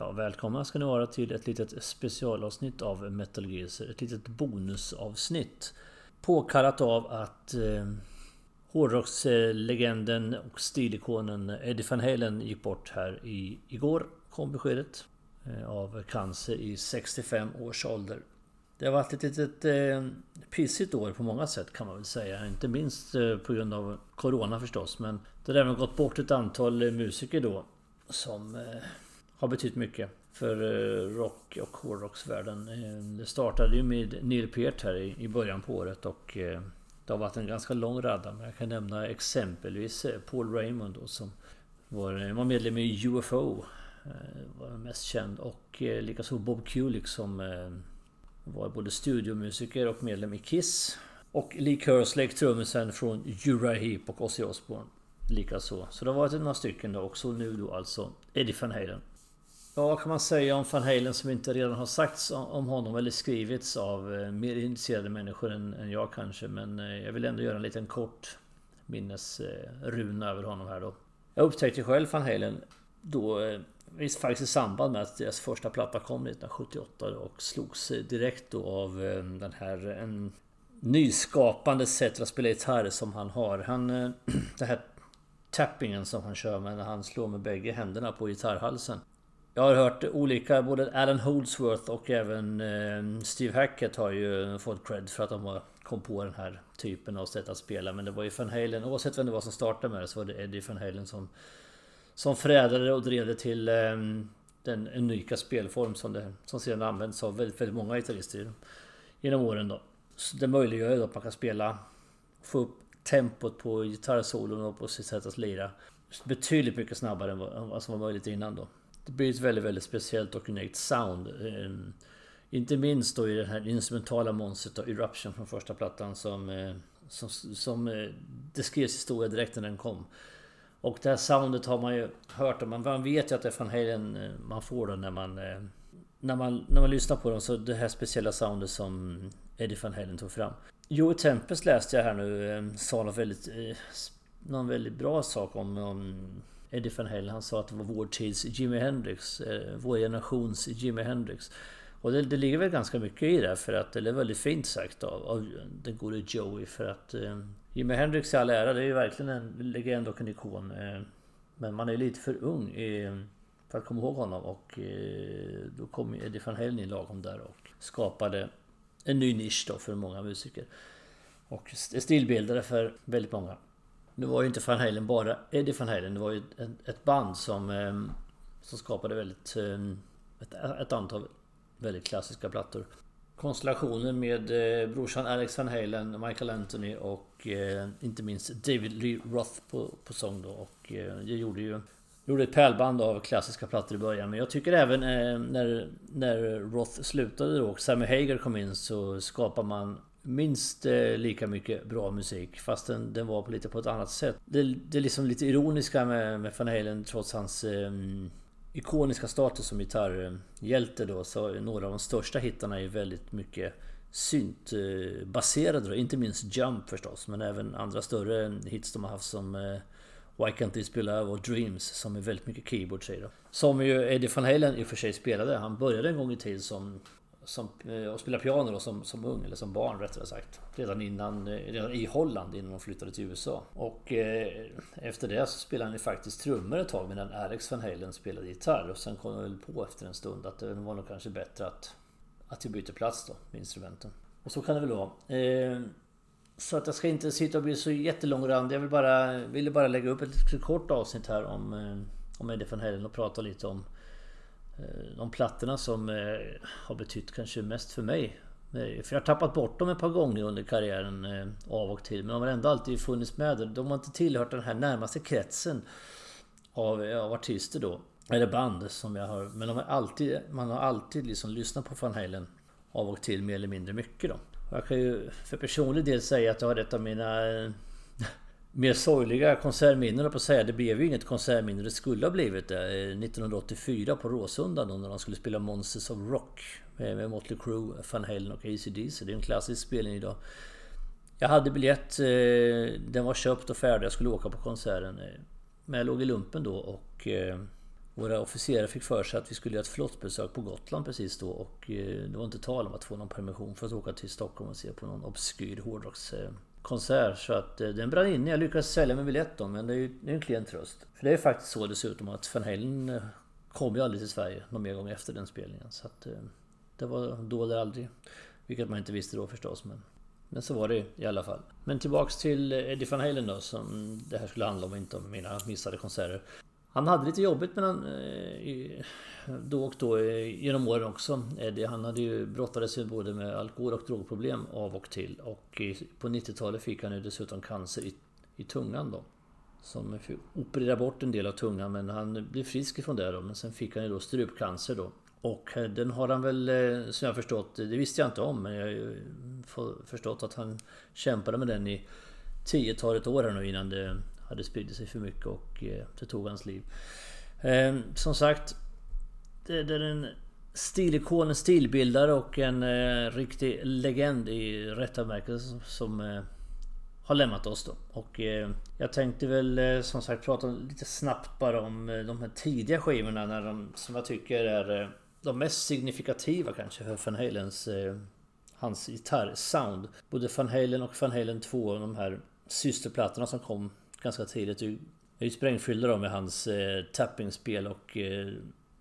Ja, välkomna ska ni vara till ett litet specialavsnitt av Metal Gears. Ett litet bonusavsnitt. Påkallat av att eh, hårdrockslegenden och stilikonen Eddie Van Halen gick bort här i, igår. Kom beskedet. Eh, av cancer i 65 års ålder. Det har varit ett litet eh, pissigt år på många sätt kan man väl säga. Inte minst eh, på grund av Corona förstås. Men det har även gått bort ett antal musiker då. Som eh, har betytt mycket för eh, rock och hårdrocksvärlden. Eh, det startade ju med Neil Peart här i början på året och eh, det har varit en ganska lång radda. Men jag kan nämna exempelvis Paul Raymond då, som var, var medlem i UFO. Var mest känd och likaså Bob Kulick som var både studiomusiker och medlem i Kiss. Och Lee Kerslake, trummisen från Uriah Heep och Ozzy Osbourne. Likaså. Så det har varit några stycken då också nu då alltså Eddie Van Halen. Ja, vad kan man säga om Van Halen som inte redan har sagts om honom eller skrivits av eh, mer intresserade människor än, jag kanske. Men eh, jag vill ändå göra en liten kort minnesruna eh, över honom här då. Jag upptäckte själv Van Halen då Visst faktiskt i samband med att deras första platta kom 1978 och slogs direkt då av den här en nyskapande sätt att spela gitarr som han har. Han... Det här tappingen som han kör med när han slår med bägge händerna på gitarrhalsen. Jag har hört olika, både Alan Holdsworth och även eh, Steve Hackett har ju fått cred för att de kom på den här typen av sätt att spela. Men det var ju Van Halen, oavsett vem det var som startade med det, så var det Eddie Van Halen som Som förädlade och drev det till eh, den unika spelform som, det, som sedan används av väldigt, väldigt många gitarrister genom åren då. Så det möjliggör ju att man kan spela, få upp tempot på gitarrsolon och på sitt sätt att lira betydligt mycket snabbare än vad som var möjligt innan då. Det blir ett väldigt, väldigt speciellt och unikt sound. Ehm, inte minst då i det här instrumentala monstret då, Eruption från första plattan som... Eh, som, som eh, det skrevs historia direkt när den kom. Och det här soundet har man ju hört och man vet ju att det är van Halen eh, man får då när man... När man, när man lyssnar på dem så det här speciella soundet som Eddie van Halen tog fram. Joe Tempest läste jag här nu ehm, sa något väldigt... Någon väldigt bra sak om, om Eddie Van Halen, han sa att det var vår tids Jimi Hendrix. Eh, vår generations Jimi Hendrix. Och det, det, ligger väl ganska mycket i det för att det är väldigt fint sagt av, av den gode Joey för att eh, Jimi Hendrix i all ära, det är ju verkligen en legend och en ikon. Eh, men man är lite för ung eh, för att komma ihåg honom och eh, då kom Eddie Van Halen in lagom där och skapade en ny nisch då för många musiker. Och stilbildare för väldigt många. Nu var ju inte Van Halen bara eh, Eddie Van Halen. Det var ju ett, band som, ehm, som skapade väldigt... Ehm, ett, ett antal väldigt klassiska plattor. Konstellationen med eh, brorsan Alex Van Halen, Michael Anthony och eh, inte minst David Lee Roth på, på sång då. Och eh, det gjorde ju gjorde ett pärlband av klassiska plattor i början. Men jag tycker även när, när Roth slutade då och Sammy Hager kom in så skapar man minst eh, lika mycket bra musik fast den, den var på lite på ett annat sätt. Det, det är liksom lite ironiska med, med Van Halen trots hans eh, ikoniska status som gitarrhjälte då så några av de största hittarna är väldigt mycket syntbaserade då. Inte minst Jump förstås men även andra större hits de har haft som eh, Why Can't This Be Love och Dreams som är väldigt mycket keyboard säger då. Som ju Eddie Van Halen i och för sig spelade. Han började en gång i tiden som som, eh, och spelade piano då som, som ung, eller som barn rättare sagt. Redan innan, eh, redan i Holland innan de flyttade till USA. Och eh, efter det så spelade han ju faktiskt trummor ett tag medan Alex Van Halen spelade gitarr. Och sen kom han väl på efter en stund att eh, det var nog kanske bättre att, att vi byter plats då med instrumenten. Och så kan det väl vara. Eh, så att jag ska inte sitta och bli så jättelångrandig. Jag vill bara, ville bara lägga upp ett kort avsnitt här om, om Eddie Van Halen och prata lite om Eh, de plattorna som eh, har betytt kanske mest för mig. Eh, för jag har tappat bort dem ett par gånger under karriären av och till. Men de har ändå alltid funnits med. De har inte tillhört den här närmaste kretsen av, av artister då. Eller band som jag har. Men de har alltid, man har alltid liksom lyssnat på Van Halen av och till mer eller mindre mycket då. Jag kan ju för personlig del säga att jag har ett av mina mer sorgliga konsertminnen på att säga. Det blev ju inget konsertminne. Det skulle ha blivit det. Eh, 1984 på Råsunda då när de skulle spela Monsters of Rock. Med Motley Crue, Van Halen och AC/DC. Det är en klassisk spelning idag. Jag hade biljett. Eh, den var köpt och färdig. Jag skulle åka på konserten. Eh, men jag låg i lumpen då och... Eh, våra officerare fick för sig att vi skulle göra ett flottbesök på Gotland precis då och eh, det var inte tal om att få någon permission för att åka till Stockholm och se på någon obskyr hårdrocks konsert Så att eh, den brann inne. Jag lyckades sälja min biljett då men det är ju en klen tröst. För det är faktiskt så dessutom att Van Halen eh, kom ju aldrig till Sverige någon mer gång efter den spelningen. Så att eh, det var då eller aldrig. Vilket man inte visste då förstås. Men, men så var det i alla fall. Men tillbaks till Eddie Van Halen då som det här skulle handla om, inte om mina missade konserter. Han hade lite jobbigt med han, eh, då och då eh, genom åren också. Eddie, han hade ju brottades ju både med alkohol och drogproblem av och till. Och på 90-talet fick han ju dessutom cancer i, i tungan då. Som opererade bort en del av tungan men han blev frisk ifrån det då. Men sen fick han ju då strupcancer då. Och eh, den har han väl, som jag förstått, det visste jag inte om, men jag har förstått att han kämpade med den i tiotalet år här nu innan det hade spridit sig för mycket och eh, det tog hans liv. Ehm, som sagt, det är en stilikon, en stilbildare och en eh, riktig legend i rätta bemärkelse som eh, har lämnat oss då. Och jag tänkte väl som sagt prata lite snabbt bara om de här tidiga skivorna när de, som jag tycker är de mest signifikativa kanske för Van Halens hans gitarrsound. Både Van Halen och Van Halen 2, de här systerplattorna som kom ganska tidigt. är ju sprängfyllda då med hans eh, tappingspel och eh,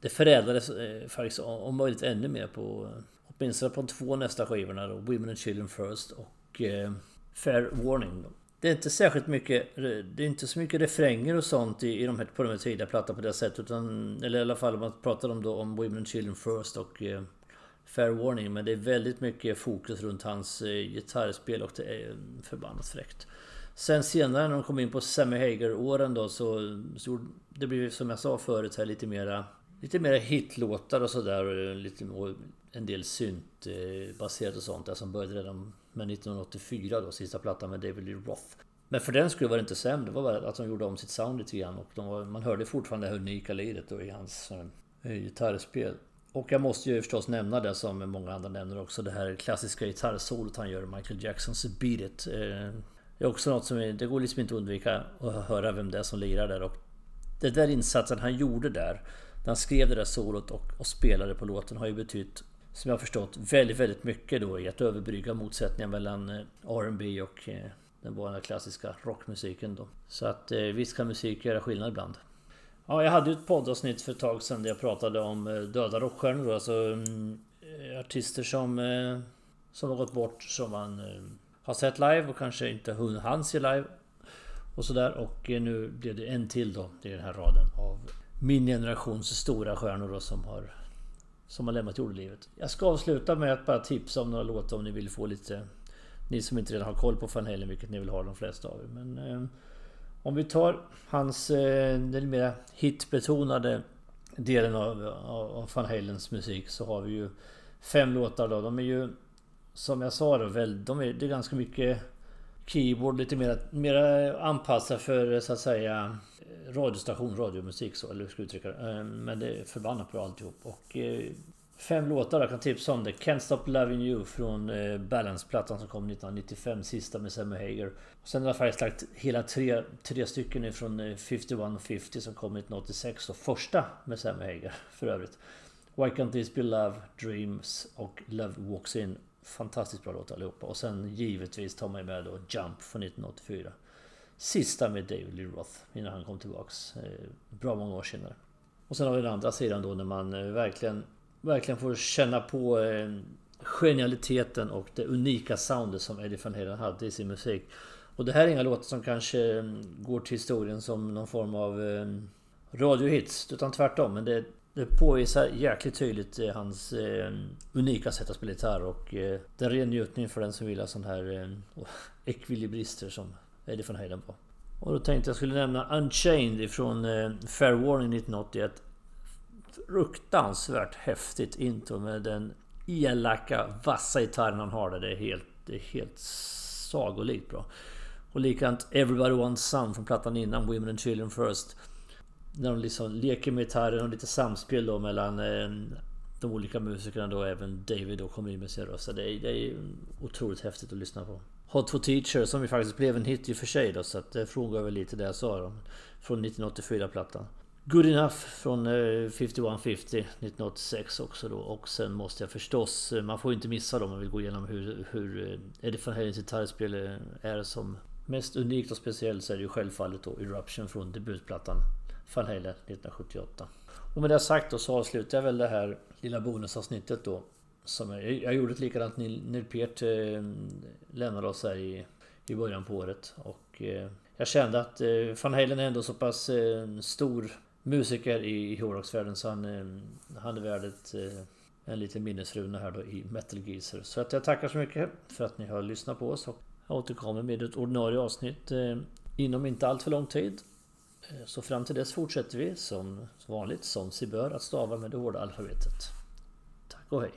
det förädlades eh, faktiskt om möjligt ännu mer på åtminstone på de två nästa skivorna då, Women and Children First och eh, Fair Warning. Då. Det är inte särskilt mycket Det är inte så mycket refränger och sånt i, i de här, på de här tidiga plattorna på det sättet utan Eller i alla fall om man pratar om då om Women and Children First och eh, Fair Warning Men det är väldigt mycket fokus runt hans eh, gitarrspel och det är förbannat fräckt Sen senare när de kom in på Sammy Hager-åren då så, så Det blev som jag sa förut här lite mera Lite mera hitlåtar och sådär lite En del synt eh, baserat och sånt där som började redan med 1984 då, sista plattan med David Lee Roth. Men för den skulle var det inte sämre, det var bara att de gjorde om sitt sound lite grann och var, man hörde fortfarande det unika lidet då i hans eh, gitarrspel. Och jag måste ju förstås nämna det som många andra nämner också, det här klassiska gitarrsolot han gör, Michael Jacksons Beat It. Eh, det är också något som, är, det går liksom inte att undvika att höra vem det är som lirar där och det där insatsen han gjorde där, när han skrev det där solot och, och spelade på låten har ju betytt som jag har förstått väldigt, väldigt mycket då i att överbrygga motsättningar mellan eh, R&B och eh, den vanliga klassiska rockmusiken då. Så att eh, visst kan musik göra skillnad ibland. Ja, jag hade ju ett poddavsnitt för ett tag sedan där jag pratade om döda rockstjärnor då, alltså mm, artister som som har gått bort som man har sett live och kanske inte hann se live och sådär och eh, nu blev det en till då i den här raden av min generations stora stjärnor då som har som har lämnat jordelivet. Jag ska avsluta med att bara tipsa om några låtar om ni vill få lite... Ni som inte redan har koll på Van Halen, vilket ni vill ha de flesta av er. Men eh, om vi tar hans eh, den mer hitbetonade delen av, av, av Van Halens musik så har vi ju fem låtar då. De är ju som jag sa då, väl, de är, det är ganska mycket keyboard, lite mer, mer anpassat för så att säga radiostation, radiomusik så, eller hur ska jag uttrycka det? Eh, men det är förbannat bra alltihop. Och eh, fem låtar jag kan tipsa om det. Can't Stop Loving You från eh, Balance-plattan som kom 1995, sista med Sammy Hager. sen har jag faktiskt lagt hela tre, tre stycken ifrån 5150 som kom 1986 och första med Sammy Hager för övrigt. Why Can't This Be Love, Dreams och Love Walks In. Fantastiskt bra låtar allihopa. Och sen givetvis tar man med då Jump från 1984. Sista med David Lee Roth innan han kom tillbaks. Eh, bra många år senare. Och sen har vi den andra sidan då när man eh, verkligen Verkligen får känna på eh, genialiteten och det unika soundet som Eddie Van Halen hade i sin musik. Och det här är inga låtar som kanske går till historien som någon form av radiohits. Utan tvärtom. Men det, det påvisar jäkligt tydligt eh, hans eh, unika sätt att spela gitarr. Och eh, det är ren njutning för den som vill ha sån här eh, oh, ekvilibrister som Eddie van Halen på. Och då tänkte jag skulle nämna Unchained ifrån eh, Fair Warning 1981. Fruktansvärt häftigt intro med den elaka, vassa gitarren han har där. Det är helt, det är helt sagolikt bra. Och likadant Everybody Wants Some från plattan innan, Women and Children First. När de liksom leker med gitarren och lite samspel då mellan eh, de olika musikerna då. Även David då kommer in med sin röst. Det är, det är otroligt häftigt att lyssna på. Hot for Teacher som ju faktiskt blev en hit i och för sig då så att eh, det frågar väl lite det jag sa då. Från 1984-plattan. Good Enough från eh, 5150 1986 också då. Och sen måste jag förstås, eh, man får inte missa dem om man vill gå igenom hur, hur Eddie Van Halens gitarrspel är som mest unikt och speciellt så är det ju självfallet då Eruption från debutplattan Van Halen 1978. Och med det sagt då så avslutar jag väl det här lilla bonusavsnittet då. Som jag, jag gjorde ett likadant när Pert eh, lämnade oss här i, i början på året. Och eh, jag kände att eh, Van Halen är ändå så pass eh, stor musiker i, i hårdrocksvärlden så han, eh, han är värd ett, eh, en liten minnesruna här då i Metal Geezer. Så att jag tackar så mycket för att ni har lyssnat på oss och jag återkommer med ett ordinarie avsnitt eh, inom inte allt för lång tid. Eh, så fram till dess fortsätter vi som vanligt, som sig bör, att stava med det hårda alfabetet. Tack och hej!